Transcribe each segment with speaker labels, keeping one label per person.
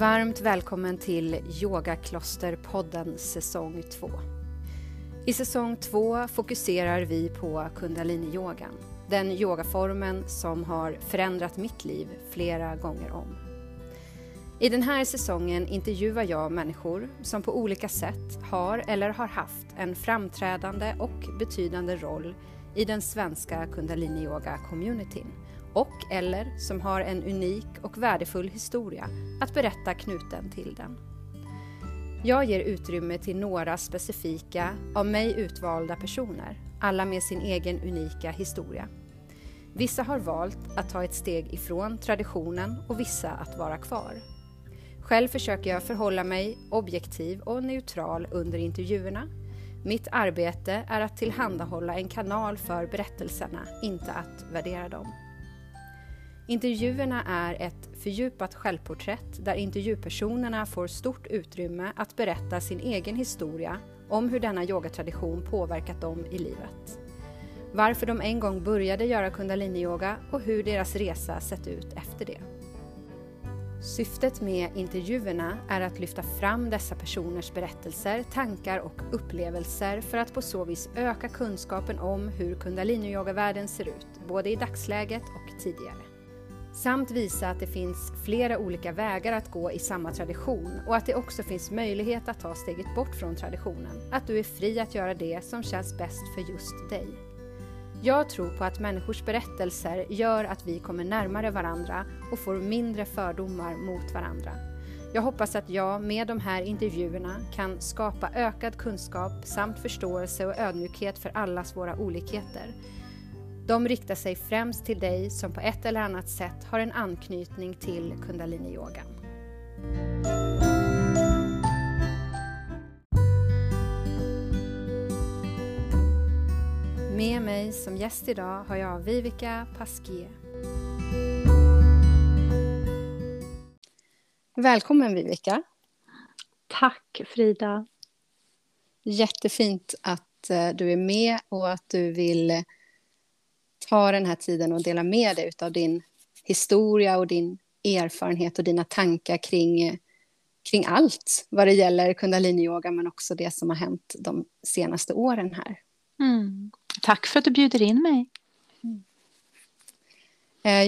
Speaker 1: Varmt välkommen till Yogaklosterpodden säsong 2. I säsong 2 fokuserar vi på kundaliniyogan, den yogaformen som har förändrat mitt liv flera gånger om. I den här säsongen intervjuar jag människor som på olika sätt har eller har haft en framträdande och betydande roll i den svenska kundaliniyoga-communityn och eller som har en unik och värdefull historia att berätta knuten till den. Jag ger utrymme till några specifika, av mig utvalda personer, alla med sin egen unika historia. Vissa har valt att ta ett steg ifrån traditionen och vissa att vara kvar. Själv försöker jag förhålla mig objektiv och neutral under intervjuerna. Mitt arbete är att tillhandahålla en kanal för berättelserna, inte att värdera dem. Intervjuerna är ett fördjupat självporträtt där intervjupersonerna får stort utrymme att berätta sin egen historia om hur denna yogatradition påverkat dem i livet. Varför de en gång började göra kundaliniyoga och hur deras resa sett ut efter det. Syftet med intervjuerna är att lyfta fram dessa personers berättelser, tankar och upplevelser för att på så vis öka kunskapen om hur kundaliniyoga-världen ser ut, både i dagsläget och tidigare. Samt visa att det finns flera olika vägar att gå i samma tradition och att det också finns möjlighet att ta steget bort från traditionen. Att du är fri att göra det som känns bäst för just dig. Jag tror på att människors berättelser gör att vi kommer närmare varandra och får mindre fördomar mot varandra. Jag hoppas att jag med de här intervjuerna kan skapa ökad kunskap samt förståelse och ödmjukhet för allas våra olikheter de riktar sig främst till dig som på ett eller annat sätt har en anknytning till kundaliniyogan. Med mig som gäst idag har jag Viveka Pasquier. Välkommen Viveka.
Speaker 2: Tack Frida.
Speaker 1: Jättefint att eh, du är med och att du vill ta den här tiden och dela med dig av din historia och din erfarenhet och dina tankar kring, kring allt vad det gäller kundaliniyoga men också det som har hänt de senaste åren här.
Speaker 2: Mm. Tack för att du bjuder in mig.
Speaker 1: Mm.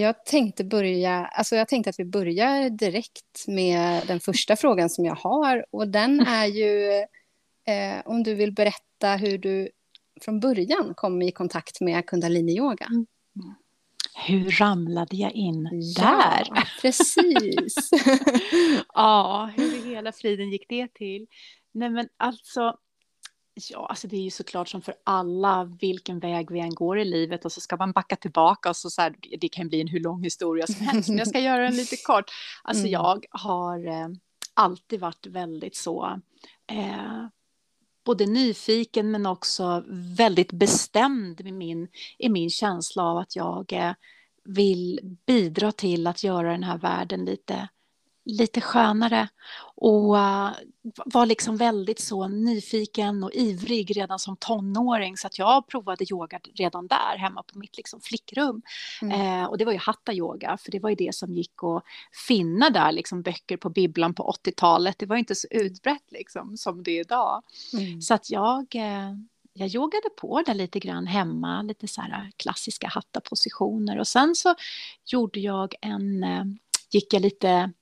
Speaker 1: Jag tänkte börja, alltså jag tänkte att vi börjar direkt med den första frågan som jag har och den är ju eh, om du vill berätta hur du från början kom i kontakt med kundaliniyoga. Mm.
Speaker 2: Hur ramlade jag in ja, där?
Speaker 1: precis.
Speaker 2: ja, hur i hela friden gick det till? Nej, men alltså, ja, alltså det är ju såklart som för alla vilken väg vi än går i livet och så ska man backa tillbaka och så, så här, det kan bli en hur lång historia som helst, men jag ska göra den lite kort. Alltså mm. jag har eh, alltid varit väldigt så eh, både nyfiken men också väldigt bestämd i min, i min känsla av att jag eh, vill bidra till att göra den här världen lite lite skönare och uh, var liksom väldigt så nyfiken och ivrig redan som tonåring så att jag provade yoga redan där hemma på mitt liksom flickrum. Mm. Eh, och det var ju hatta yoga för det var ju det som gick att finna där liksom böcker på bibblan på 80-talet. Det var inte så utbrett liksom som det är idag. Mm. Så att jag eh, jag yogade på där lite grann hemma, lite så här klassiska hatta-positioner och sen så gjorde jag en, eh, gick jag lite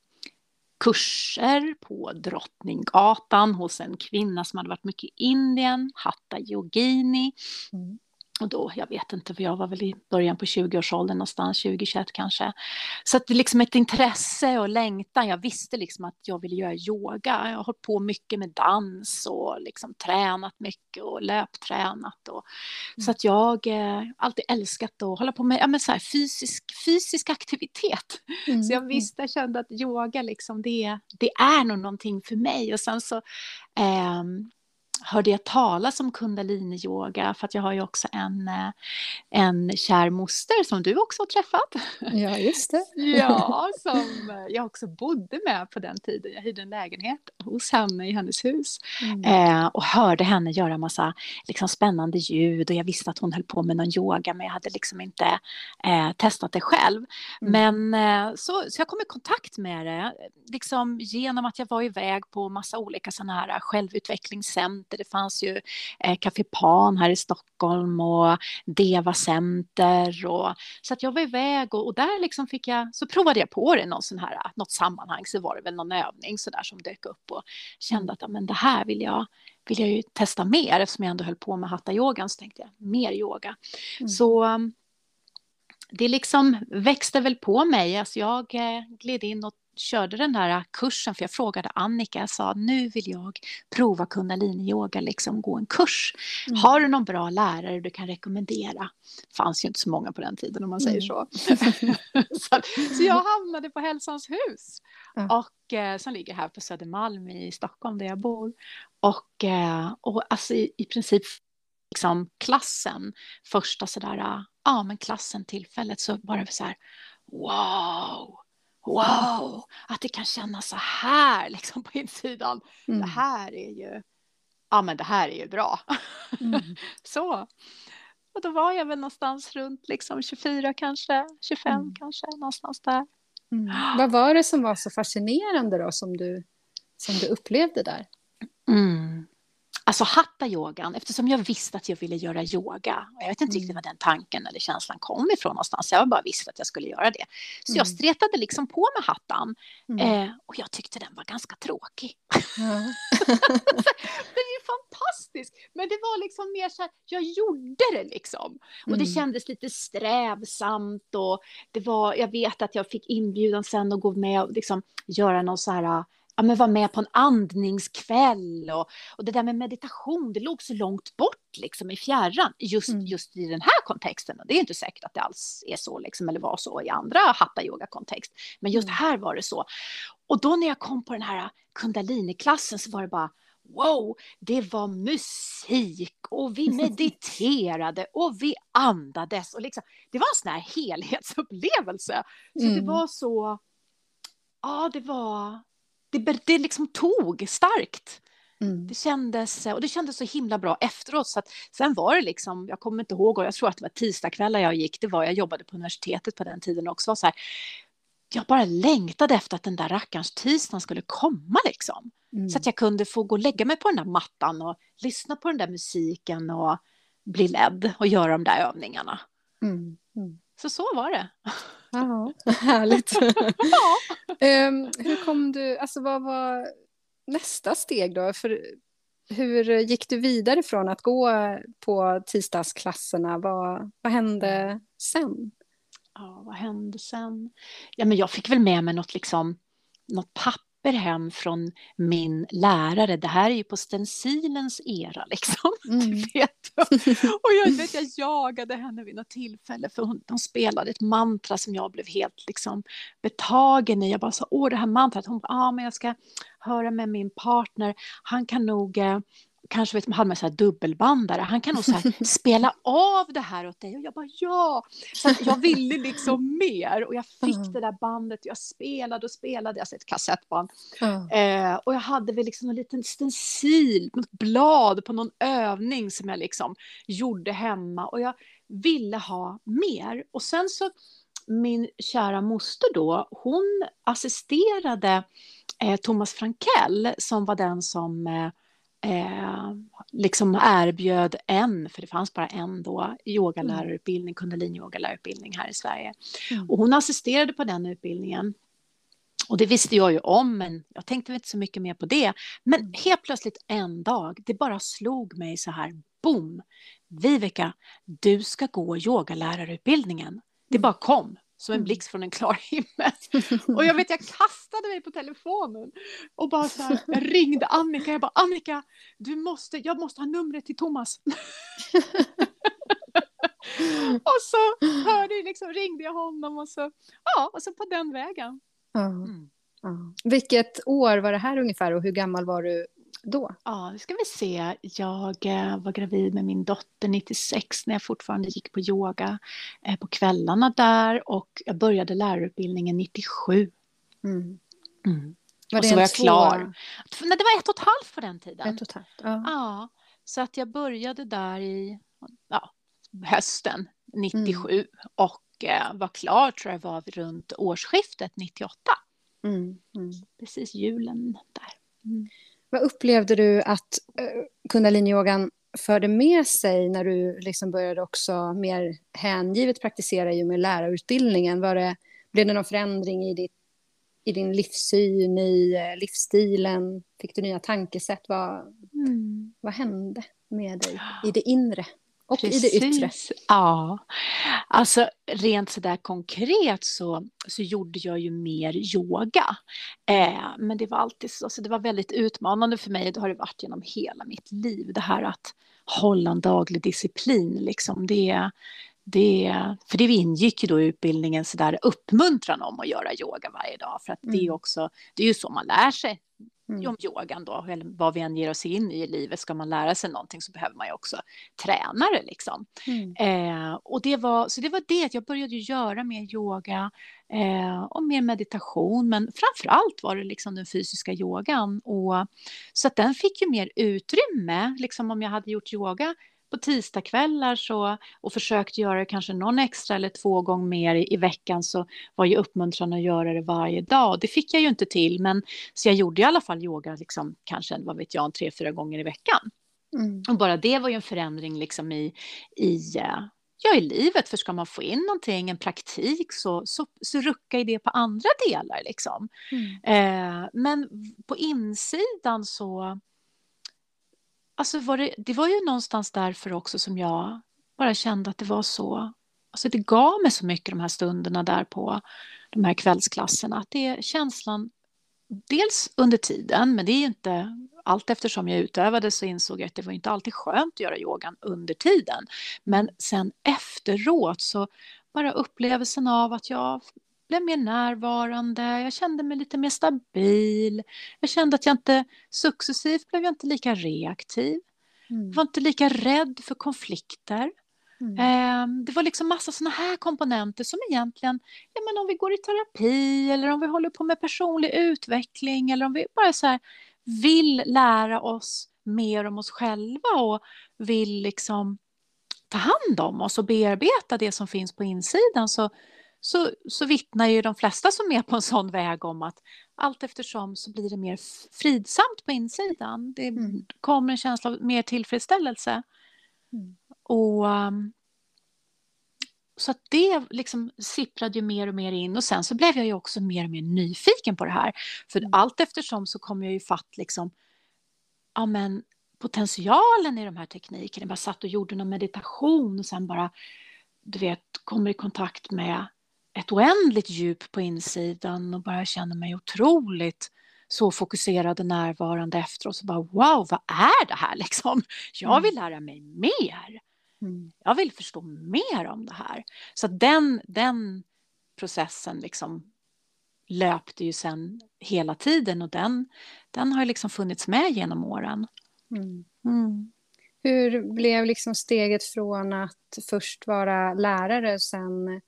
Speaker 2: kurser på Drottninggatan hos en kvinna som hade varit mycket i Indien, Hatta Yogini. Mm. Och då, jag vet inte, för jag var väl i början på 20-årsåldern någonstans, 20-21 kanske. Så att det är liksom ett intresse och längtan. Jag visste liksom att jag ville göra yoga. Jag har hållit på mycket med dans och liksom tränat mycket och löptränat. Och, mm. Så att jag eh, alltid älskat att hålla på med, ja, med så här fysisk, fysisk aktivitet. Mm. Så jag visste, jag kände att yoga liksom, det, det är nog någonting för mig. Och sen så eh, hörde jag talas om kundaliniyoga för att jag har ju också en, eh, en kär moster som du också har träffat.
Speaker 1: Ja, just det.
Speaker 2: ja, som jag också bodde med på den tiden. Jag hyrde en lägenhet hos henne i hennes hus mm. eh, och hörde henne göra massa liksom, spännande ljud och jag visste att hon höll på med någon yoga men jag hade liksom inte eh, testat det själv. Mm. Men eh, så, så jag kom i kontakt med det liksom genom att jag var iväg på massa olika sådana här självutvecklingscenter. Det fanns ju eh, Café Pan här i Stockholm och Deva Center. Och, så att jag var iväg och, och, där liksom fick jag, så provade jag på det i någon sån här, något sammanhang. Så var det väl någon övning så där som dök upp och kände att men det här vill jag vill jag ju testa mer eftersom jag ändå höll på med hatta-yogan så tänkte jag mer yoga. Mm. Så det liksom växte väl på mig. Alltså jag eh, gled in och körde den där kursen, för jag frågade Annika, jag sa nu vill jag prova kundaliniyoga, liksom gå en kurs. Mm. Har du någon bra lärare du kan rekommendera? Det fanns ju inte så många på den tiden om man säger mm. så. så. så. jag hamnade på Hälsans hus, mm. och, eh, som ligger här på Södermalm i Stockholm där jag bor. Och, eh, och alltså i, i princip liksom klassen, första sådär, ja men klassen tillfället så det så här, wow, wow, att det kan kännas så här liksom på insidan. Mm. Det här är ju, ja men det här är ju bra. Mm. så. Och då var jag väl någonstans runt liksom 24 kanske, 25 mm. kanske, någonstans där.
Speaker 1: Mm. Vad var det som var så fascinerande då som du, som du upplevde där?
Speaker 2: Mm alltså hatta-yogan, eftersom jag visste att jag ville göra yoga. Och jag vet inte mm. riktigt var den tanken eller känslan kom ifrån någonstans. Jag bara visste att jag skulle göra det. Så mm. jag stretade liksom på med hattan. Mm. Eh, och jag tyckte den var ganska tråkig. den är ju fantastisk. Men det var liksom mer så här, jag gjorde det liksom. Och det mm. kändes lite strävsamt. Och det var, jag vet att jag fick inbjudan sen att gå med och liksom göra någon så här ja, men vara med på en andningskväll och, och det där med meditation, det låg så långt bort liksom i fjärran just, mm. just i den här kontexten. Och det är inte säkert att det alls är så liksom, eller var så i andra hatta-yoga-kontext. Men just mm. här var det så. Och då när jag kom på den här kundalini-klassen så var det bara wow, det var musik och vi mediterade och vi andades. Och liksom, det var en sån här helhetsupplevelse. Så mm. det var så, ja det var, det, det liksom tog starkt. Mm. Det, kändes, och det kändes så himla bra efteråt. Så att, sen var det liksom, jag kommer inte ihåg, och jag tror att det var tisdagskvällar jag gick, det var, jag jobbade på universitetet på den tiden också. Så här, jag bara längtade efter att den där rackarns tisdagen skulle komma liksom. Mm. Så att jag kunde få gå och lägga mig på den där mattan och lyssna på den där musiken och bli ledd och göra de där övningarna. Mm. Så så var det.
Speaker 1: Ja, härligt. ja. um, hur kom du, alltså vad var nästa steg då? För hur gick du vidare från att gå på tisdagsklasserna? Vad, vad hände sen?
Speaker 2: Ja, vad hände sen? Ja, men jag fick väl med mig något, liksom, något papper hem från min lärare. Det här är ju på stencilens era liksom. Mm. vet och jag, vet, jag jagade henne vid något tillfälle för hon, hon, spelade ett mantra som jag blev helt liksom, betagen i. Jag bara sa, åh det här mantrat. Hon bara, ja men jag ska höra med min partner. Han kan nog eh, kanske vet, hade med så här dubbelbandare, han kan nog så här spela av det här åt dig. Och jag bara ja! Så jag ville liksom mer och jag fick mm. det där bandet, jag spelade och spelade, alltså ett kassettband. Mm. Eh, och jag hade väl liksom en liten stencil, något blad på någon övning som jag liksom gjorde hemma och jag ville ha mer. Och sen så min kära moster då, hon assisterade eh, Thomas Frankell som var den som eh, eh, liksom erbjöd en, för det fanns bara en då, yogalärarutbildning, kundalini-yogalärarutbildning här i Sverige. Mm. Och hon assisterade på den utbildningen. Och det visste jag ju om, men jag tänkte inte så mycket mer på det. Men mm. helt plötsligt en dag, det bara slog mig så här, boom! Viveka, du ska gå yogalärarutbildningen. Det mm. bara kom som en mm. blixt från en klar himmel. Och jag vet, jag kastade mig på telefonen och bara så här, jag ringde Annika. Jag bara, Annika, du måste, jag måste ha numret till Thomas. och så hörde, liksom, ringde jag honom och så, ja, och så på den vägen.
Speaker 1: Mm. Mm. Vilket år var det här ungefär och hur gammal var du då?
Speaker 2: Ja, det ska vi se. Jag eh, var gravid med min dotter 96 när jag fortfarande gick på yoga eh, på kvällarna där och jag började lärarutbildningen 97. Mm. Mm. Var och så var jag två... klar. Nej, det var ett och ett halvt på den tiden.
Speaker 1: Ett och ett halvt, ja.
Speaker 2: ja så att jag började där i ja, hösten 97 mm. och eh, var klar tror jag var runt årsskiftet 98. Mm. Mm. Precis julen där.
Speaker 1: Vad upplevde du att uh, kundaliniyogan förde med sig när du liksom började också mer hängivet praktisera i och med lärarutbildningen? Var det, blev det någon förändring i, ditt, i din livssyn, i uh, livsstilen? Fick du nya tankesätt? Vad, mm. vad hände med dig i det inre? Och Precis. i det yttre.
Speaker 2: Ja, alltså rent sådär konkret så, så gjorde jag ju mer yoga. Eh, men det var alltid så, alltså det var väldigt utmanande för mig, det har det varit genom hela mitt liv, det här att hålla en daglig disciplin liksom. Det, det, för det ingick ju då i utbildningen sådär uppmuntran om att göra yoga varje dag, för att mm. det är också, det är ju så man lär sig mm. om yogan då, eller vad vi än ger oss in i i livet, ska man lära sig någonting så behöver man ju också tränare liksom. Mm. Eh, och det var, så det var det, jag började göra mer yoga eh, och mer meditation, men framför allt var det liksom den fysiska yogan. Och, så att den fick ju mer utrymme, liksom om jag hade gjort yoga på tisdagskvällar så, och försökt göra det kanske någon extra eller två gånger mer i, i, veckan så var ju uppmuntran att göra det varje dag. Det fick jag ju inte till, men så jag gjorde i alla fall yoga liksom, kanske vad vet jag, tre, fyra gånger i veckan. Mm. Och bara det var ju en förändring liksom i, i eh, ja, i livet. För ska man få in någonting, en praktik, så, så, så rucka i det på andra delar. Liksom. Mm. Eh, men på insidan så, alltså var det, det var ju någonstans därför också som jag bara kände att det var så, alltså det gav mig så mycket de här stunderna där på de här kvällsklasserna, att det är känslan, dels under tiden, men det är inte allt eftersom jag utövade så insåg jag att det var inte alltid skönt att göra yogan under tiden. Men sen efteråt så bara upplevelsen av att jag blev mer närvarande, jag kände mig lite mer stabil. Jag kände att jag inte successivt blev jag inte lika reaktiv. Mm. Var inte lika rädd för konflikter. Mm. Eh, det var liksom massa sådana här komponenter som egentligen, ja, men om vi går i terapi eller om vi håller på med personlig utveckling eller om vi bara så här, vill lära oss mer om oss själva och vill liksom ta hand om oss och bearbeta det som finns på insidan så, så, så vittnar ju de flesta som är på en sån väg om att allt eftersom så blir det mer fridsamt på insidan. Det mm. kommer en känsla av mer tillfredsställelse. Mm. Och um, så att det liksom sipprade ju mer och mer in och sen så blev jag ju också mer och mer nyfiken på det här. För mm. allt eftersom så kom jag ju fatt liksom, ja men potentialen i de här teknikerna. Jag bara satt och gjorde någon meditation och sen bara, du vet, kommer i kontakt med ett oändligt djup på insidan och bara känner mig otroligt så fokuserad och närvarande efter och så bara wow, vad är det här liksom? Jag mm. vill lära mig mer. Mm. Jag vill förstå mer om det här. Så den, den processen liksom löpte ju sen hela tiden och den, den har liksom funnits med genom åren. Mm.
Speaker 1: Mm. Hur blev liksom steget från att först vara lärare och sen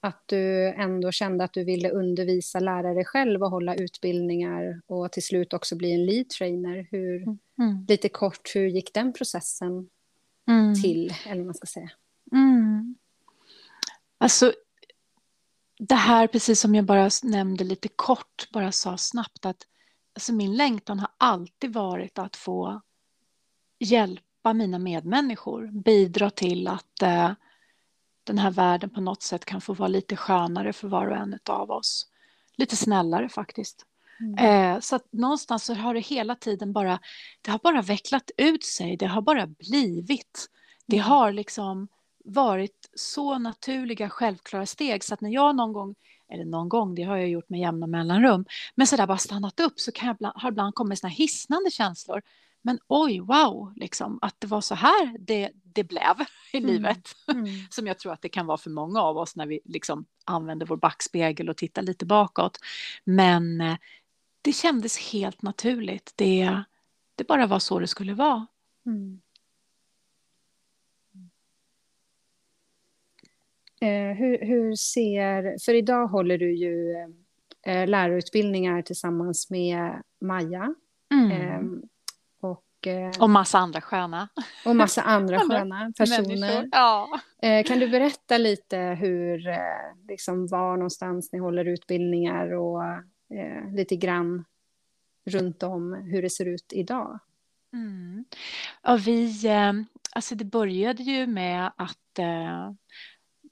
Speaker 1: att du ändå kände att du ville undervisa lärare själv och hålla utbildningar och till slut också bli en lead trainer. Hur, mm. mm. Lite kort, hur gick den processen mm. till, eller vad man ska säga. Mm.
Speaker 2: Alltså, det här, precis som jag bara nämnde lite kort, bara sa snabbt att alltså min längtan har alltid varit att få hjälpa mina medmänniskor, bidra till att eh, den här världen på något sätt kan få vara lite skönare för var och en av oss. Lite snällare faktiskt. Mm. Eh, så att någonstans så har det hela tiden bara, det har bara vecklat ut sig, det har bara blivit. Det mm. har liksom varit så naturliga, självklara steg så att när jag någon gång, eller någon gång, det har jag gjort med jämna mellanrum, men så där bara stannat upp så kan jag ibland, har ibland kommit såna hisnande känslor. Men oj, wow, liksom, att det var så här det, det blev i mm. livet. Mm. Som jag tror att det kan vara för många av oss när vi liksom använder vår backspegel och tittar lite bakåt. Men eh, det kändes helt naturligt. Det, det bara var så det skulle vara.
Speaker 1: Mm. Eh, hur, hur, ser, för idag håller du ju eh, lärarutbildningar tillsammans med Maja. Mm.
Speaker 2: Eh, och, eh, och massa andra sköna.
Speaker 1: Och massa andra sköna personer.
Speaker 2: Ja.
Speaker 1: Eh, kan du berätta lite hur, eh, liksom var någonstans ni håller utbildningar och lite grann runt om hur det ser ut idag?
Speaker 2: Mm. Ja, vi, alltså det började ju med att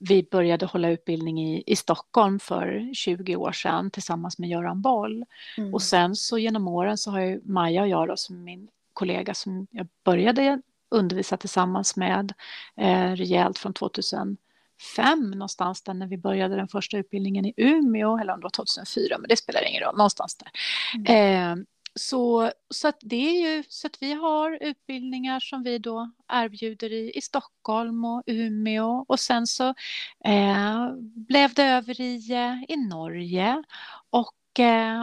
Speaker 2: vi började hålla utbildning i, i Stockholm för 20 år sedan tillsammans med Göran Boll. Mm. Och sen så genom åren så har ju Maja och jag då, som min kollega som jag började undervisa tillsammans med eh, rejält från 2005 någonstans där när vi började den första utbildningen i Umeå, eller om det var 2004, men det spelar ingen roll, någonstans där. Mm. Eh, så, så att det är ju så att vi har utbildningar som vi då erbjuder i, i Stockholm och Umeå och sen så eh, blev det över i, eh, i Norge och,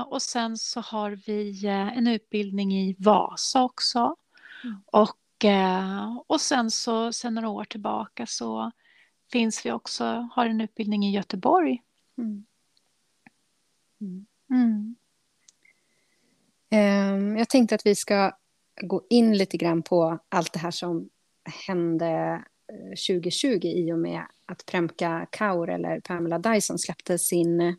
Speaker 2: och sen så har vi eh, en utbildning i Vasa också. Mm. Och, eh, och sen så sen några år tillbaka så finns vi också, har en utbildning i Göteborg. Mm.
Speaker 1: Mm. Ehm, jag tänkte att vi ska gå in lite grann på allt det här som hände 2020 eh, i och med att Premka Kaur eller Pamela Dyson släppte sin,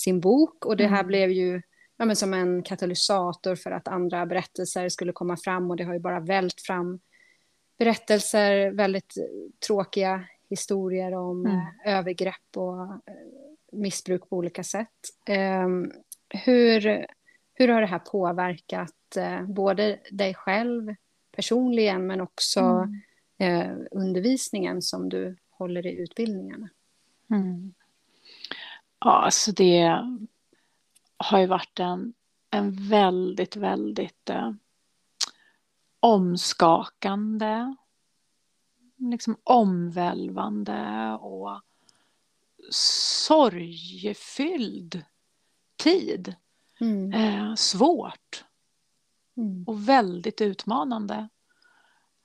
Speaker 1: sin bok. Och det här mm. blev ju ja, men som en katalysator för att andra berättelser skulle komma fram och det har ju bara vält fram berättelser, väldigt tråkiga historier om mm. Eh, övergrepp och eh, missbruk på olika sätt. Um, hur, hur har det här påverkat eh, både dig själv personligen men också mm. undervisningen som du håller i utbildningarna?
Speaker 2: Mm. Ja, alltså det har ju varit en, en väldigt, väldigt eh, omskakande, liksom omvälvande och sorgfylld tid. Mm. Eh, svårt mm. och väldigt utmanande.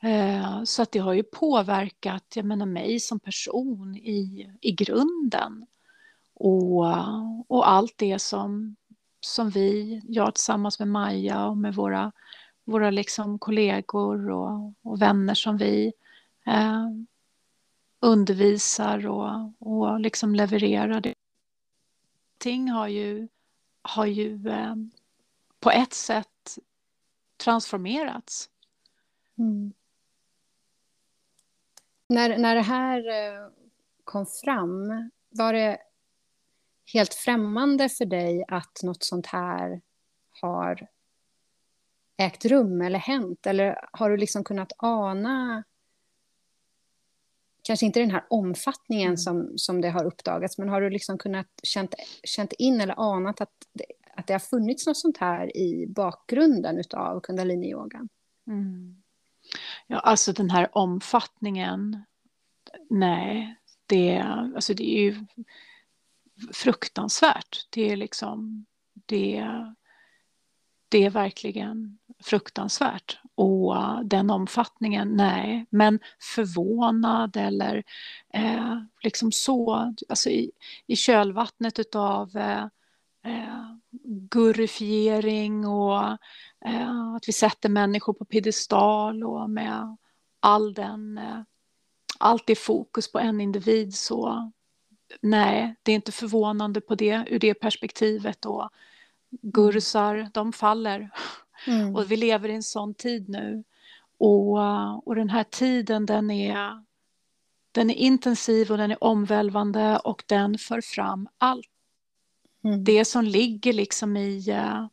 Speaker 2: Eh, så att det har ju påverkat jag menar, mig som person i, i grunden. Och, och allt det som, som vi, jag tillsammans med Maja och med våra, våra liksom kollegor och, och vänner som vi eh, undervisar och, och liksom levererar. Det. Ting har ju har ju eh, på ett sätt transformerats. Mm.
Speaker 1: När, när det här eh, kom fram, var det helt främmande för dig att något sånt här har ägt rum eller hänt? Eller har du liksom kunnat ana kanske inte den här omfattningen mm. som, som det har uppdagats, men har du liksom kunnat känt, känt in eller anat att det, att det har funnits något sånt här i bakgrunden av kundaliniyogan?
Speaker 2: Mm. Ja, alltså den här omfattningen, nej, det, alltså det är ju fruktansvärt. Det är liksom, det, det är verkligen fruktansvärt. Och den omfattningen, nej. Men förvånad eller eh, liksom så, alltså i, i kölvattnet utav eh, eh gurifiering och eh, att vi sätter människor på piedestal och med all den, eh, allt det fokus på en individ så nej, det är inte förvånande på det ur det perspektivet och gursar, de faller. Mm. Och vi lever i en sån tid nu. Och, och den här tiden den är, den är intensiv och den är omvälvande och den för fram allt. Mm. Det som ligger liksom i, uh,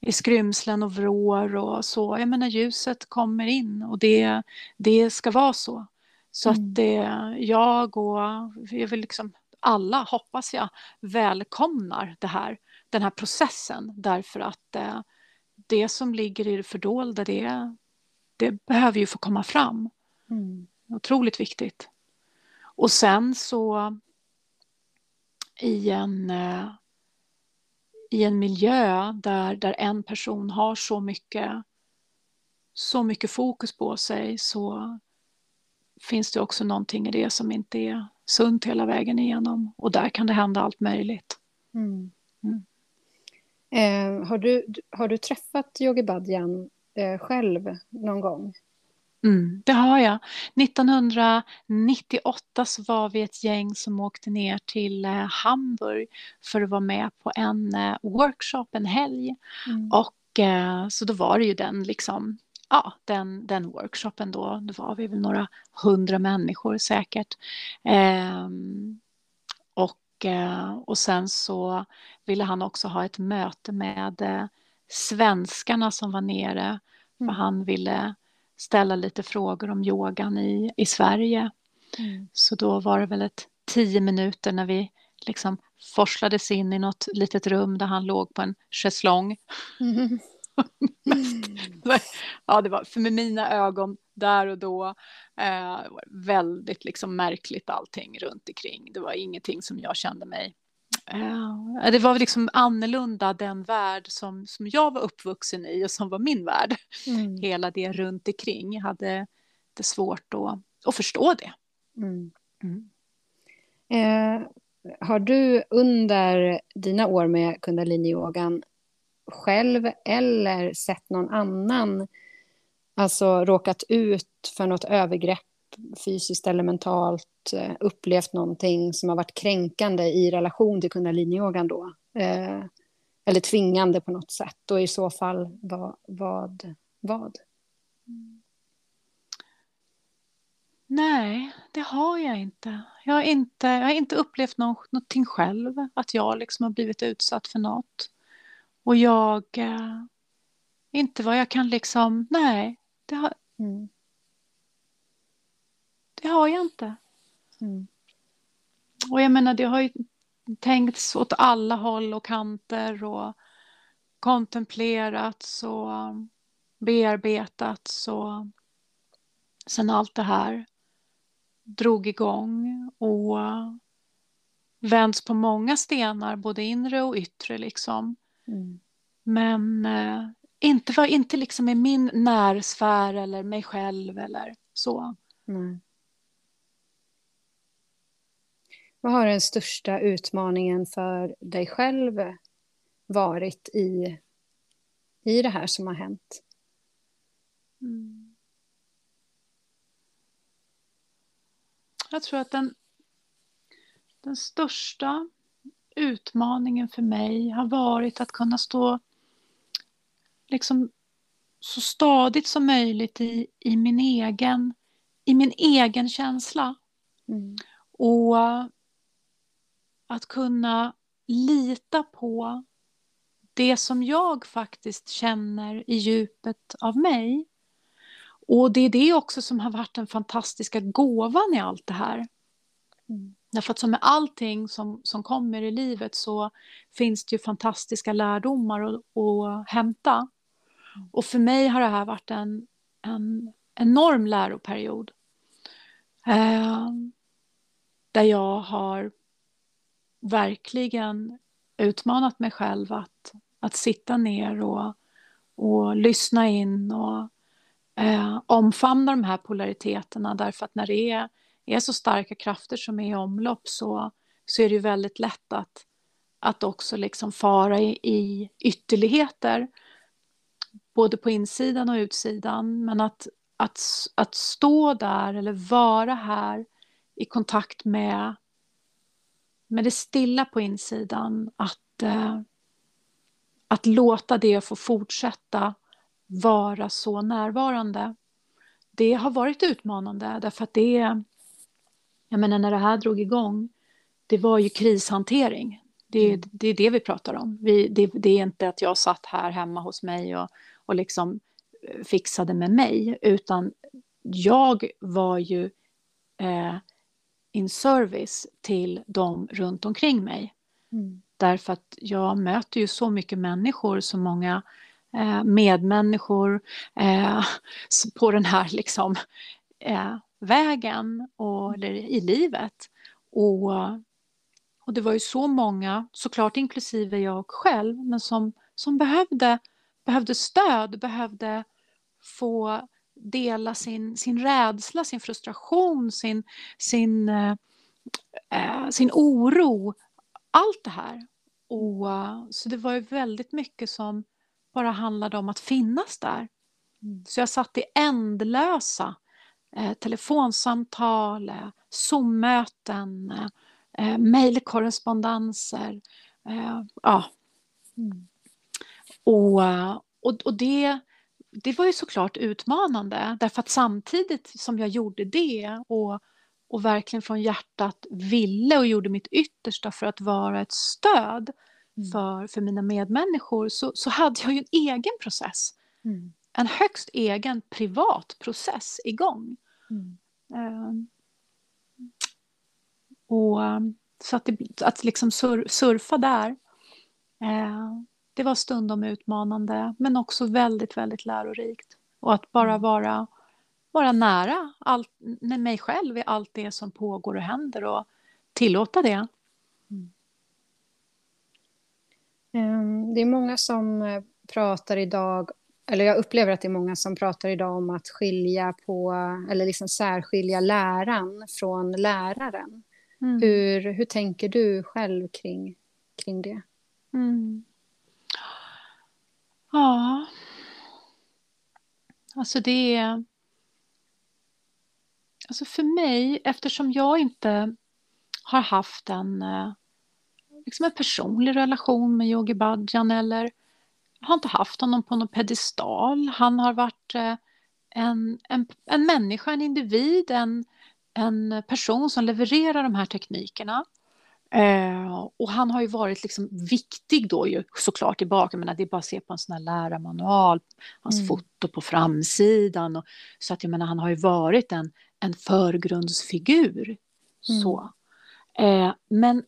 Speaker 2: i skrymslen och vrår och så. Jag menar ljuset kommer in och det, det ska vara så. Så mm. att det, jag och jag vill liksom, alla, hoppas jag, välkomnar det här, den här processen därför att uh, det som ligger i det fördolda, det, det behöver ju få komma fram. Mm. Otroligt viktigt. Och sen så i en, eh, i en miljö där, där en person har så mycket så mycket fokus på sig så finns det också någonting i det som inte är sunt hela vägen igenom. Och där kan det hända allt möjligt. Mm.
Speaker 1: Mm. Eh, har, du, har du träffat Yogi Bhajan eh, själv någon gång?
Speaker 2: Mm, det har jag. 1998 så var vi ett gäng som åkte ner till eh, Hamburg för att vara med på en eh, workshop en helg. Mm. Och eh, så då var det ju den liksom ja, den, den workshopen då, då var vi väl några hundra människor säkert. Eh, och, eh, och sen så ville han också ha ett möte med eh, svenskarna som var nere. För mm. han ville ställa lite frågor om yogan i, i Sverige. Mm. Så då var det väl ett tio minuter när vi liksom forslades in i något litet rum där han låg på en schäslong. Mm. ja, det var för med mina ögon där och då eh, var väldigt liksom märkligt allting runt omkring. Det var ingenting som jag kände mig Uh, det var liksom annorlunda den värld som, som jag var uppvuxen i och som var min värld. Mm. Hela det runt omkring. Jag hade det svårt att, att förstå det. Mm.
Speaker 1: Mm. Eh, har du under dina år med kundaliniyogan själv eller sett någon annan alltså råkat ut för något övergrepp fysiskt eller mentalt, eh, upplevt någonting som har varit kränkande i relation till kundaliniyogan då? Eh, eller tvingande på något sätt och i så fall vad? vad, vad?
Speaker 2: Nej, det har jag inte. Jag har inte, jag har inte upplevt någonting själv, att jag liksom har blivit utsatt för något. Och jag... Eh, inte vad jag kan liksom... Nej, det har, mm. det har jag inte. Mm. Och jag menar, det har ju tänkts åt alla håll och kanter och kontemplerats och bearbetats och sen allt det här drog igång och vänds på många stenar, både inre och yttre liksom. Mm. Men eh, inte, var, inte liksom i min närsfär eller mig själv eller så. Mm.
Speaker 1: Vad har den största utmaningen för dig själv varit i, i det här som har hänt? Mm.
Speaker 2: Jag tror att den, den största utmaningen för mig har varit att kunna stå liksom så stadigt som möjligt i, i, min, egen, i min egen känsla. Mm. Och att kunna lita på det som jag faktiskt känner i djupet av mig. Och det är det också som har varit den fantastiska gåvan i allt det här. Mm. Därför att som med allting som, som kommer i livet så finns det ju fantastiska lärdomar att, att hämta. Och för mig har det här varit en, en enorm läroperiod. Eh, där jag har verkligen utmanat mig själv att, att sitta ner och, och lyssna in och eh, omfamna de här polariteterna därför att när det är är så starka krafter som är i omlopp så, så är det ju väldigt lätt att, att också liksom fara i, i ytterligheter. Både på insidan och utsidan. Men att, att, att stå där eller vara här i kontakt med, med det stilla på insidan. Att, eh, att låta det få fortsätta vara så närvarande. Det har varit utmanande därför att det är jag menar när det här drog igång, det var ju krishantering. Det, mm. det är det vi pratar om. Vi, det, det, är inte att jag satt här hemma hos mig och, och liksom eh, fixade med mig, utan jag var ju eh, in service till dem runt omkring mig. Mm. Därför att jag möter ju så mycket människor, så många eh, medmänniskor eh, på den här liksom, eh, vägen och, eller i livet. Och, och det var ju så många, såklart inklusive jag själv, men som, som behövde, behövde stöd, behövde få dela sin, sin rädsla, sin frustration, sin, sin, eh, sin oro. Allt det här. Och, så det var ju väldigt mycket som bara handlade om att finnas där. Mm. Så jag satt i ändlösa eh, telefonsamtal, eh, Zoom-möten, eh, mejlkorrespondenser. Eh, ja. Mm. Och, och, och det, det var ju såklart utmanande därför att samtidigt som jag gjorde det och, och verkligen från hjärtat ville och gjorde mitt yttersta för att vara ett stöd mm. för, för mina medmänniskor så, så hade jag ju en egen process. Mm. En högst egen privat process igång. Mm. Uh, och så att, det, att liksom sur, surfa där, uh, det var stundom utmanande men också väldigt, väldigt lärorikt. Och att bara mm. vara, vara nära allt, mig själv i allt det som pågår och händer och tillåta det. Mm.
Speaker 1: Ehm, det är många som eh, pratar idag, eller jag upplever att det är många som pratar idag om att skilja på, eller liksom särskilja läran från läraren. Mm. Hur, hur tänker du själv kring, kring det? Mm.
Speaker 2: Ja. Alltså det är... Alltså för mig, eftersom jag inte har haft en eh, liksom en personlig relation med Yogi Bhajan eller har inte haft honom på någon pedestal. Han har varit eh, en, en, en människa, en individ, en, en person som levererar de här teknikerna. Eh, och han har ju varit liksom viktig då ju såklart tillbaka, men det är bara att se på en sån här lärarmanual, hans mm. foto på framsidan. Och, så att jag menar, han har ju varit en, en förgrundsfigur. Mm. Så. Eh, men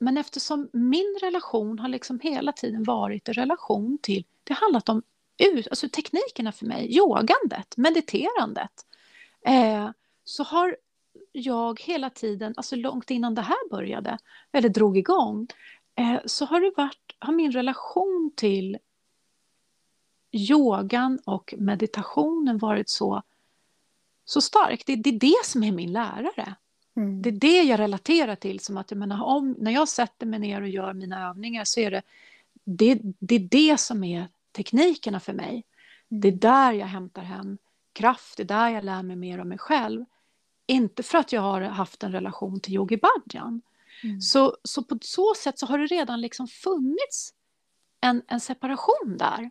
Speaker 2: men eftersom min relation har liksom hela tiden varit i relation till, det har handlat om alltså teknikerna för mig, yogandet, mediterandet, eh, så har jag hela tiden, alltså långt innan det här började, eller drog igång, eh, så har det varit, har min relation till yogan och meditationen varit så, så stark. Det, det är det som är min lärare. Mm. Det är det jag relaterar till. Som att jag menar, om, när jag sätter mig ner och gör mina övningar så är det det, det, är det som är teknikerna för mig. Mm. Det är där jag hämtar hem kraft, det är där jag lär mig mer om mig själv. Inte för att jag har haft en relation till Yogi Bhajan. Mm. Så, så på så sätt så har det redan liksom funnits en, en separation där.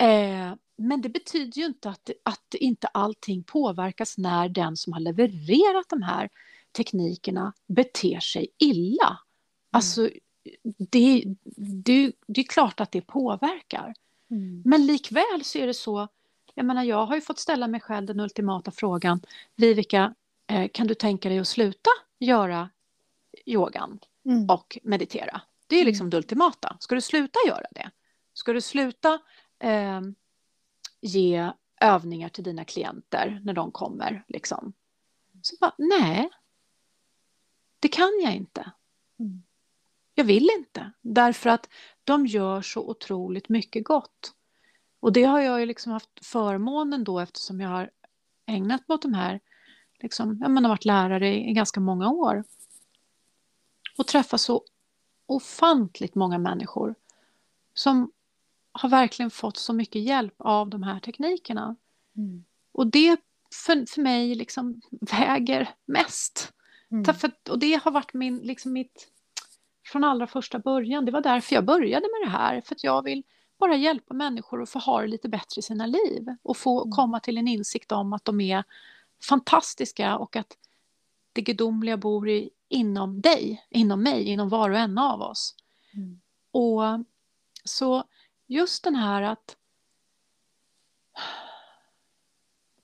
Speaker 2: Eh, men det betyder ju inte att, att inte allting påverkas när den som har levererat de här teknikerna beter sig illa. Mm. Alltså, det, det, det är klart att det påverkar. Mm. Men likväl så är det så, jag menar jag har ju fått ställa mig själv den ultimata frågan, Vivica, eh, kan du tänka dig att sluta göra yogan mm. och meditera? Det är liksom mm. det ultimata. Ska du sluta göra det? Ska du sluta eh, ge övningar till dina klienter när de kommer? Liksom? Så bara, nej, det kan jag inte. Mm. Jag vill inte, därför att de gör så otroligt mycket gott. Och det har jag ju liksom haft förmånen då eftersom jag har ägnat mig åt de här, liksom, jag har varit lärare i, i ganska många år. Och träffat så ofantligt många människor som har verkligen fått så mycket hjälp av de här teknikerna. Mm. Och det för, för mig liksom väger mest. Mm. Och det har varit min, liksom mitt, från allra första början, det var därför jag började med det här, för att jag vill bara hjälpa människor att få ha det lite bättre i sina liv och få mm. komma till en insikt om att de är fantastiska och att det gudomliga bor i, inom dig, inom mig, inom var och en av oss. Mm. Och så just den här att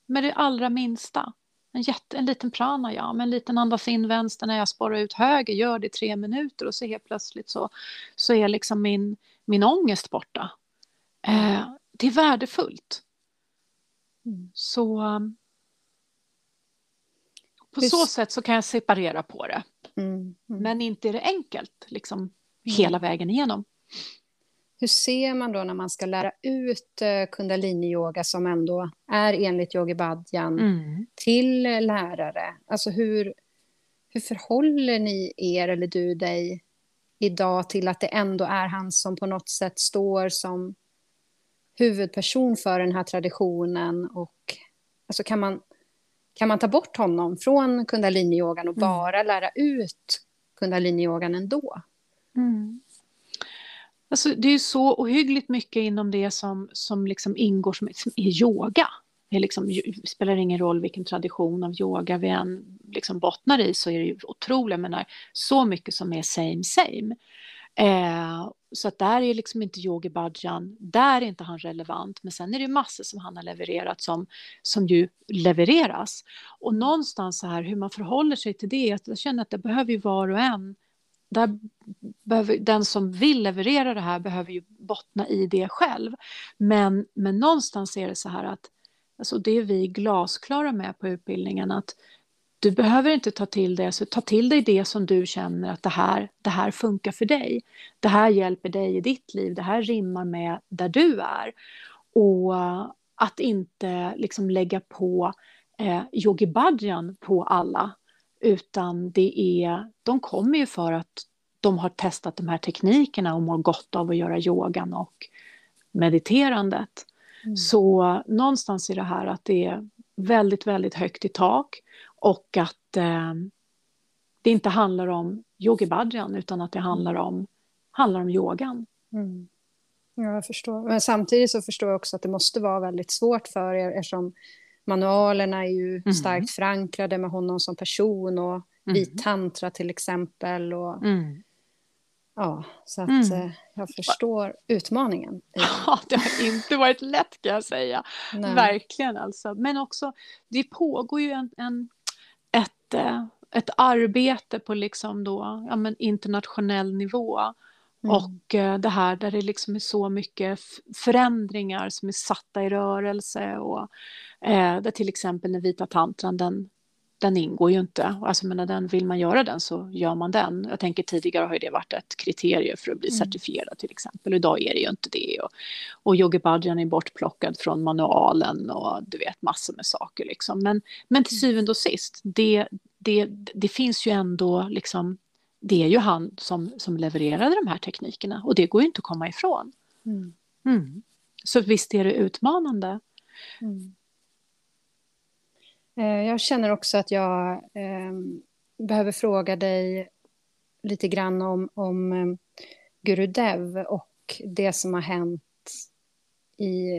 Speaker 2: med det allra minsta, en, jätte, en liten pranayama, en liten andas in vänster när jag sparar ut höger, gör det i tre minuter och så helt plötsligt så, så är liksom min, min ångest borta. Eh, det är värdefullt. Mm. Så på Just... så sätt så kan jag separera på det. Mm. Mm. Men inte är det enkelt liksom, hela vägen igenom.
Speaker 1: Hur ser man då när man ska lära ut eh, kundaliniyoga som ändå är enligt Yogi Bhajan mm. till lärare? Alltså hur, hur förhåller ni er, eller du dig, idag till att det ändå är han som på något sätt står som huvudperson för den här traditionen? Och, alltså kan, man, kan man ta bort honom från kundaliniyogan och mm. bara lära ut kundaliniyogan ändå?
Speaker 2: Mm. Alltså, det är ju så ohyggligt mycket inom det som, som liksom ingår som, som är yoga. Det liksom, spelar ingen roll vilken tradition av yoga vi än liksom bottnar i så är det ju otroligt, jag menar, så mycket som är same same. Eh, så att där är liksom inte Yogi Bhajan, där är inte han relevant. Men sen är det massor som han har levererat som, som ju levereras. Och någonstans så här hur man förhåller sig till det, jag känner att det behöver ju var och en där behöver, den som vill leverera det här behöver ju bottna i det själv. Men, men någonstans är det så här att alltså det är vi glasklara med på utbildningen att du behöver inte ta till dig, alltså, ta till dig det som du känner att det här, det här funkar för dig. Det här hjälper dig i ditt liv, det här rimmar med där du är. Och att inte liksom lägga på eh, yogi bhajan på alla, utan det är, de kommer ju för att de har testat de här teknikerna och mår gott av att göra yogan och mediterandet. Mm. Så någonstans i det här att det är väldigt, väldigt högt i tak och att eh, det inte handlar om yogi bhajan utan att det handlar om, handlar om yogan.
Speaker 1: Mm. Ja, jag förstår. Men samtidigt så förstår jag också att det måste vara väldigt svårt för er eftersom manualerna är ju mm. starkt förankrade med honom som person och mm. i tantra till exempel. Och, mm. Ja, så att mm. Eh, jag förstår utmaningen.
Speaker 2: Ja, det har inte varit lätt kan jag säga. Nej. Verkligen alltså. Men också, det pågår ju en, en ett, eh, ett arbete på liksom då, ja, men internationell nivå. Mm. Och eh, det här där det liksom är så mycket förändringar som är satta i rörelse och eh, där till exempel den vita tantran den den ingår ju inte. Alltså, men den, vill man göra den så gör man den. Jag tänker tidigare har det varit ett kriterium för att bli mm. certifierad till exempel. idag är det ju inte det. Och, och Yogi Bhajan är bortplockad från manualen och du vet massor med saker. Liksom. Men, men till mm. syvende och sist, det, det, det finns ju ändå liksom det är ju han som, som levererade de här teknikerna och det går ju inte att komma ifrån. Mm. Mm. Så visst är det utmanande. Mm.
Speaker 1: Eh, jag känner också att jag eh, behöver fråga dig lite grann om, om eh, Gurudev och det som har hänt i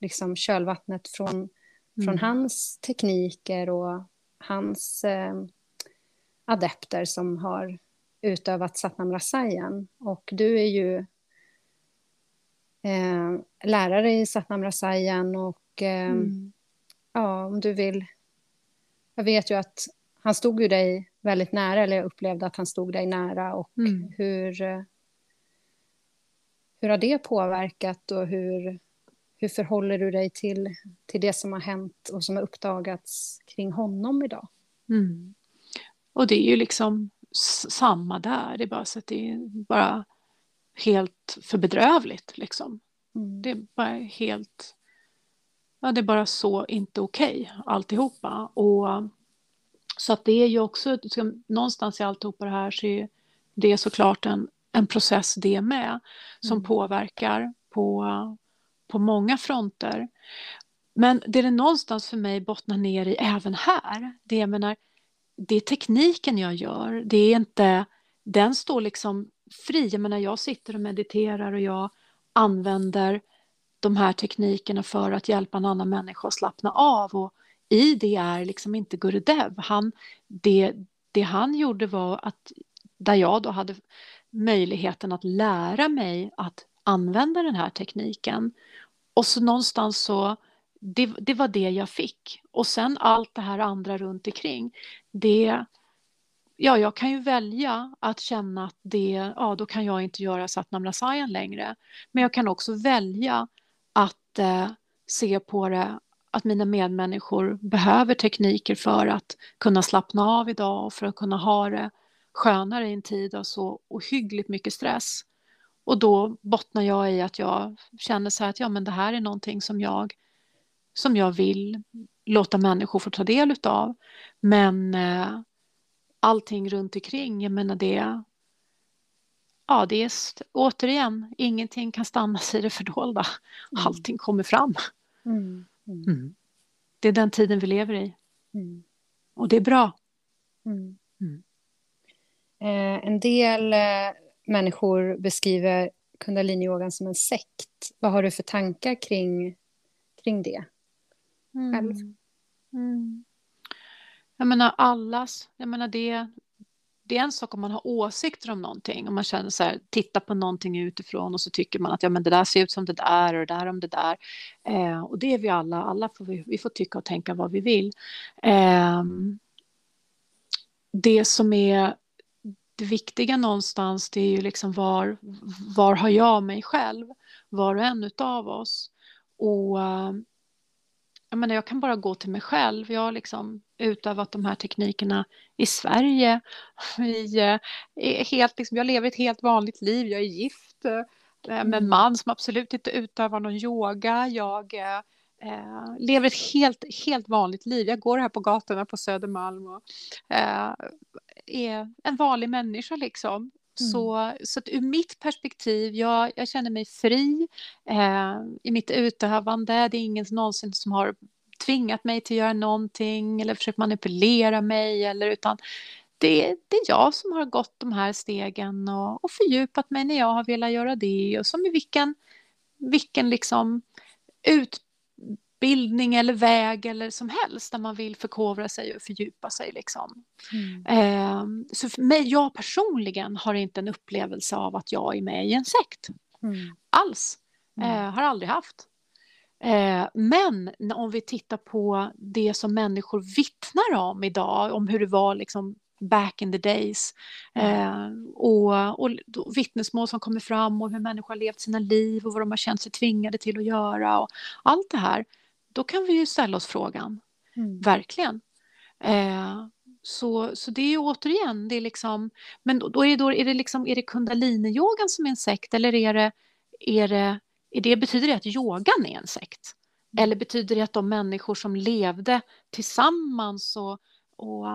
Speaker 1: liksom, kölvattnet från, mm. från hans tekniker och hans eh, adepter som har utövat Satnam Rasayan. Och du är ju eh, lärare i Satnam Rasayan och eh, mm. ja, om du vill jag vet ju att han stod ju dig väldigt nära, eller jag upplevde att han stod dig nära. Och mm. hur, hur har det påverkat och hur, hur förhåller du dig till, till det som har hänt och som har uppdagats kring honom idag?
Speaker 2: Mm. Och det är ju liksom samma där, det är bara så att det är bara helt för bedrövligt liksom. Mm. Det är bara helt ja, det är bara så inte okej okay, alltihopa. Och, så att det är ju också, någonstans i alltihopa det här så är det såklart en, en process det med som mm. påverkar på, på många fronter. Men det det någonstans för mig bottnar ner i även här, det jag menar, det är tekniken jag gör, det är inte, den står liksom fri. Jag menar, jag sitter och mediterar och jag använder de här teknikerna för att hjälpa en annan människa att slappna av. Och i det är liksom inte Gurudev. Han, det, det han gjorde var att där jag då hade möjligheten att lära mig att använda den här tekniken. Och så någonstans så, det, det var det jag fick. Och sen allt det här andra runt omkring, det, ja, jag kan ju välja att känna att det, ja, då kan jag inte göra Satnam Rasayan längre. Men jag kan också välja eh, se på det att mina medmänniskor behöver tekniker för att kunna slappna av idag och för att kunna ha det skönare i en tid av så ohyggligt mycket stress. och då bottnar jag i att jag känner så här att ja, men det här är någonting som jag, som jag vill låta människor få ta del av. Men eh, allting runt omkring, jag menar det, ja, det är återigen, ingenting kan stannas i det fördolda. Mm. Allting kommer fram. Mm. Mm. mm. Det är den tiden vi lever i. Mm. Och det är bra.
Speaker 1: Mm. Eh, en del eh, människor beskriver kundaliniyogan som en sekt. Vad har du för tankar kring, kring det? Själv?
Speaker 2: Jag menar allas, jag menar det, det är en sak om man har åsikter om någonting, om man känner så här, tittar på någonting utifrån och så tycker man att ja, men det där ser ut som det där och det där om det där. Eh, och det är vi alla, alla får vi, vi får tycka och tänka vad vi vill. Eh, det som är det viktiga någonstans, det är ju liksom var, var har jag mig själv, var och en av oss. Och eh, jag, menar, jag kan bara gå till mig själv. Jag liksom utövat de här teknikerna i Sverige. I, eh, helt, liksom, jag lever ett helt vanligt liv. Jag är gift eh, med en mm. man som absolut inte utövar någon yoga. Jag eh, lever ett helt, helt vanligt liv. Jag går här på gatorna på Södermalm och eh, är en vanlig människa liksom. Mm. Så, så att ur mitt perspektiv, jag, jag känner mig fri eh, i mitt utövande. Det är ingen någonsin som har tvingat mig till att göra någonting eller försökt manipulera mig. Eller, utan det, det är jag som har gått de här stegen och, och fördjupat mig när jag har velat göra det. Och som i vilken, vilken liksom ut, utbildning eller väg eller som helst där man vill förkovra sig och fördjupa sig. Liksom. Mm. Eh, så för mig, jag personligen har inte en upplevelse av att jag är med i en sekt. Mm. Alls. Mm. Eh, har aldrig haft. Eh, men om vi tittar på det som människor vittnar om idag, om hur det var liksom back in the days. Mm. Eh, och, och vittnesmål som kommer fram och hur människor har levt sina liv och vad de har känt sig tvingade till att göra och allt det här då kan vi ju ställa oss frågan. Mm. Verkligen. Eh, så, så det är ju återigen, det är liksom, men då är, då, är det liksom, är det kundaliniyogan som är en sekt eller är det, är det, det, betyder det att yogan är en sekt? Mm. Eller betyder det att de människor som levde tillsammans och, och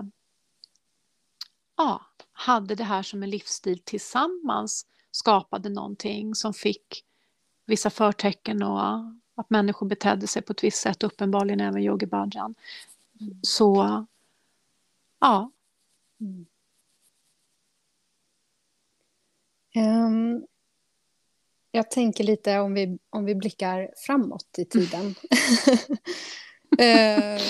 Speaker 2: ja, hade det här som en livsstil tillsammans skapade någonting som fick vissa förtecken och att människor betedde sig på ett visst sätt, uppenbarligen även Yogi Bhajan. Så, ja. Mm.
Speaker 1: Um, jag tänker lite om vi, om vi blickar framåt i tiden. uh,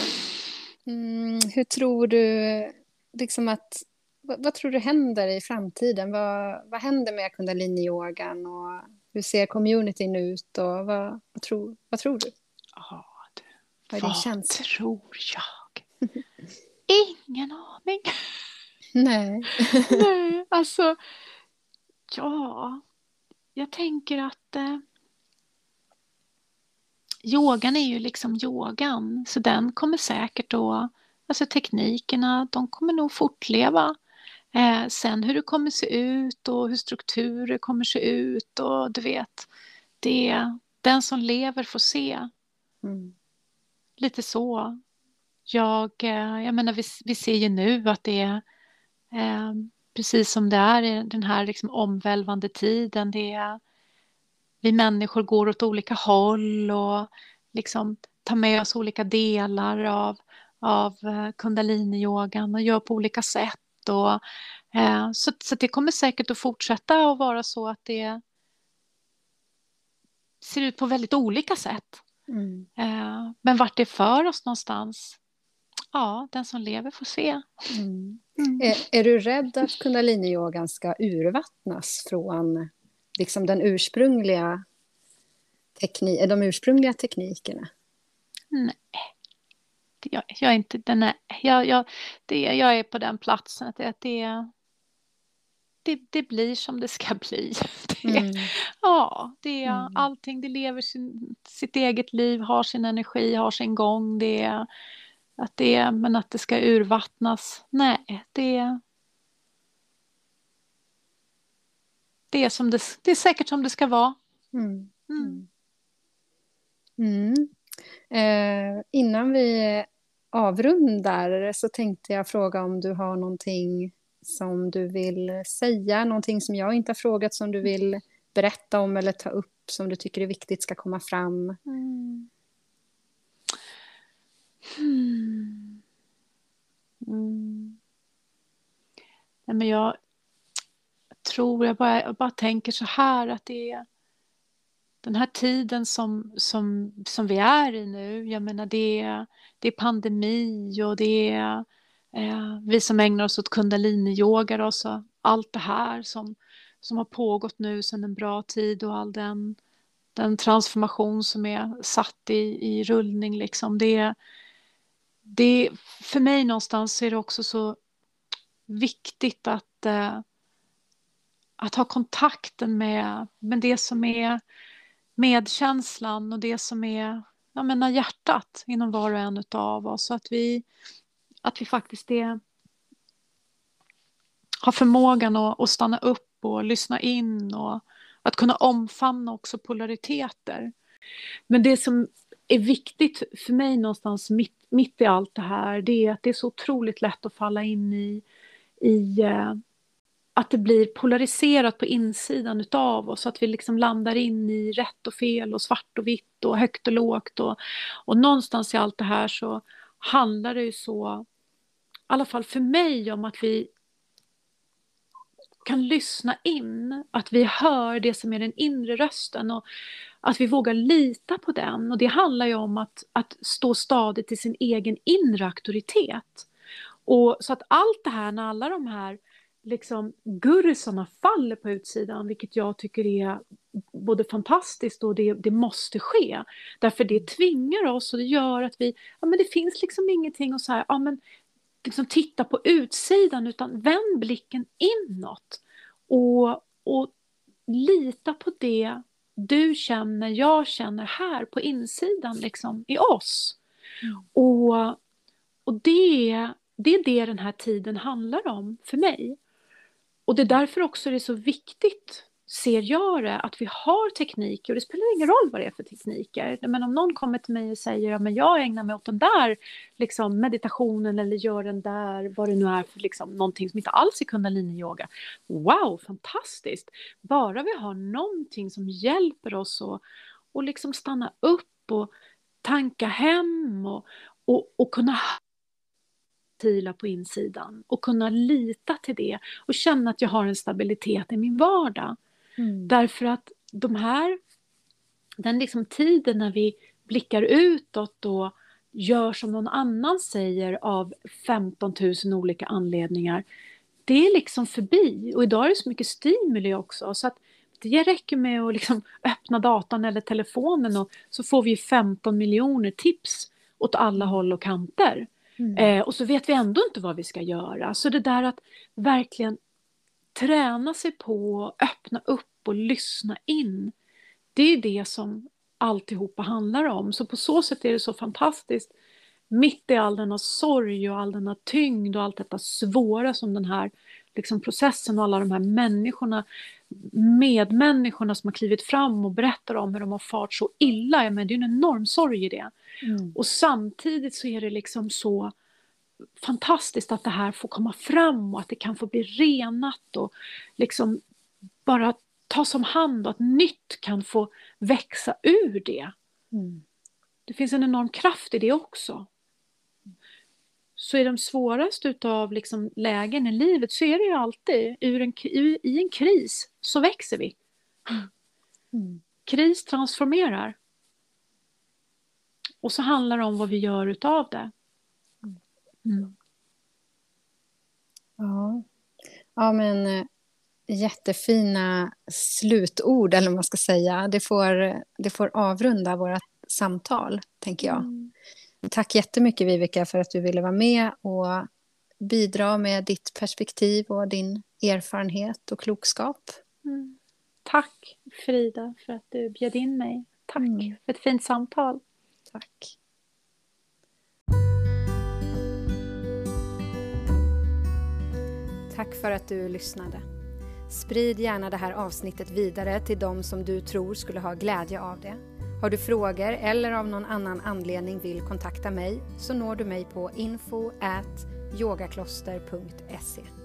Speaker 1: mm, hur tror du liksom att vad, vad, tror du händer i framtiden? Vad, vad händer med kundaliniyogan och hur ser communityn ut och vad, vad, tror, vad tror du?
Speaker 2: Oh, du vad är din känsla? tror jag? Ingen aning.
Speaker 1: Nej.
Speaker 2: Nej, alltså, ja, jag tänker att eh, yogan är ju liksom yogan, så den kommer säkert då, alltså teknikerna, de kommer nog fortleva. Eh, sen hur det kommer se ut och hur strukturer kommer se ut och du vet, det, den som lever får se. Mm. Lite så. Jag, eh, jag menar, vi, vi ser ju nu att det är eh, precis som det är i den här liksom omvälvande tiden. Det är, vi människor går åt olika håll och liksom tar med oss olika delar av, av eh, kundaliniyogan och gör på olika sätt och, eh, så, så det kommer säkert att fortsätta att vara så att det ser ut på väldigt olika sätt. Mm. Eh, men vart det för oss någonstans, ja, den som lever får se.
Speaker 1: Mm. Mm. Är, är, du rädd att kundaliniyogan ska urvattnas från liksom den ursprungliga tekni de ursprungliga teknikerna?
Speaker 2: Nej, jag, jag är inte den är, jag, jag, det, jag är på den platsen att det, det, det, det blir som det ska bli. Det, mm. Ja, det, mm. allting det lever sin, sitt eget liv, har sin energi, har sin gång. Det, att det, men att det ska urvattnas, nej, det... det är, som det, det är säkert som det ska vara.
Speaker 1: Mm. Mm. Eh, innan vi avrundar så tänkte jag fråga om du har någonting som du vill säga, någonting som jag inte har frågat som du vill berätta om eller ta upp som du tycker är viktigt ska komma fram? Mm.
Speaker 2: Mm. mm. Nej, men jag tror, jag bara, jag bara tänker så här att det är den här tiden som, som, som vi är i nu, jag menar det är, det är pandemi och det är eh, vi som ägnar oss åt kundaliniyoga och så allt det här som, som har pågått nu sedan en bra tid och all den, den transformation som är satt i, i rullning liksom. Det, det, för mig någonstans är det också så viktigt att, eh, att ha kontakten med, med det som är medkänslan och det som är jag menar, hjärtat inom var och en av oss. Så att vi, att vi faktiskt är, har förmågan att, att stanna upp och lyssna in och att kunna omfamna också polariteter. Men det som är viktigt för mig någonstans mitt, mitt i allt det här det är att det är så otroligt lätt att falla in i, i eh, att det blir polariserat på insidan utav oss, att vi liksom landar in i rätt och fel och svart och vitt och högt och lågt. Och, och någonstans i allt det här så handlar det ju så, i alla fall för mig, om att vi kan lyssna in, att vi hör det som är den inre rösten och att vi vågar lita på den. Och det handlar ju om att, att stå stadigt i sin egen inre auktoritet. Och så att allt det här, när alla de här liksom gurusarna faller på utsidan, vilket jag tycker är både fantastiskt och det, det måste ske. Därför det tvingar oss och det gör att vi, ja men det finns liksom ingenting att säga, ja men liksom titta på utsidan utan vänd blicken inåt. Och, och lita på det du känner, jag känner här på insidan liksom i oss. Mm. Och, och det, det är det den här tiden handlar om för mig. Och det är därför också det är så viktigt, ser jag det, att vi har tekniker. Och det spelar ingen roll vad det är för tekniker. Men om någon kommer till mig och säger att jag ägnar mig åt den där liksom, meditationen eller gör den där, vad det nu är för liksom, någonting som inte alls är kundaliniyoga. Wow, fantastiskt! Bara vi har någonting som hjälper oss att och liksom stanna upp och tanka hem och, och, och kunna tila på insidan och kunna lita till det och känna att jag har en stabilitet i min vardag. Mm. Därför att de här, den liksom tiden när vi blickar utåt och gör som någon annan säger av 15 000 olika anledningar, det är liksom förbi. Och idag är det så mycket stimuli också. Så att det räcker med att liksom öppna datorn eller telefonen och så får vi 15 miljoner tips åt alla håll och kanter. Mm. Eh, och så vet vi ändå inte vad vi ska göra. Så det där att verkligen träna sig på att öppna upp och lyssna in. Det är det som alltihopa handlar om. Så på så sätt är det så fantastiskt. Mitt i all denna sorg och all denna tyngd och allt detta svåra som den här liksom, processen och alla de här människorna, medmänniskorna som har klivit fram och berättar om hur de har fart så illa. Men det är en enorm sorg i det. Mm. Och samtidigt så är det liksom så fantastiskt att det här får komma fram och att det kan få bli renat och liksom bara tas om hand och att nytt kan få växa ur det. Mm. Det finns en enorm kraft i det också. Så i de svåraste av liksom lägen i livet så är det ju alltid ur en, i en kris så växer vi. Mm. Kris transformerar. Och så handlar det om vad vi gör utav det. Mm.
Speaker 1: Ja. ja, men eh, jättefina slutord, eller vad man ska säga. Det får, det får avrunda våra samtal, tänker jag. Mm. Tack jättemycket, Vivica, för att du ville vara med och bidra med ditt perspektiv och din erfarenhet och klokskap.
Speaker 2: Mm. Tack, Frida, för att du bjöd in mig. Tack mm. för ett fint samtal.
Speaker 1: Tack. Tack för att du lyssnade. Sprid gärna det här avsnittet vidare till de som du tror skulle ha glädje av det. Har du frågor eller av någon annan anledning vill kontakta mig så når du mig på info yogakloster.se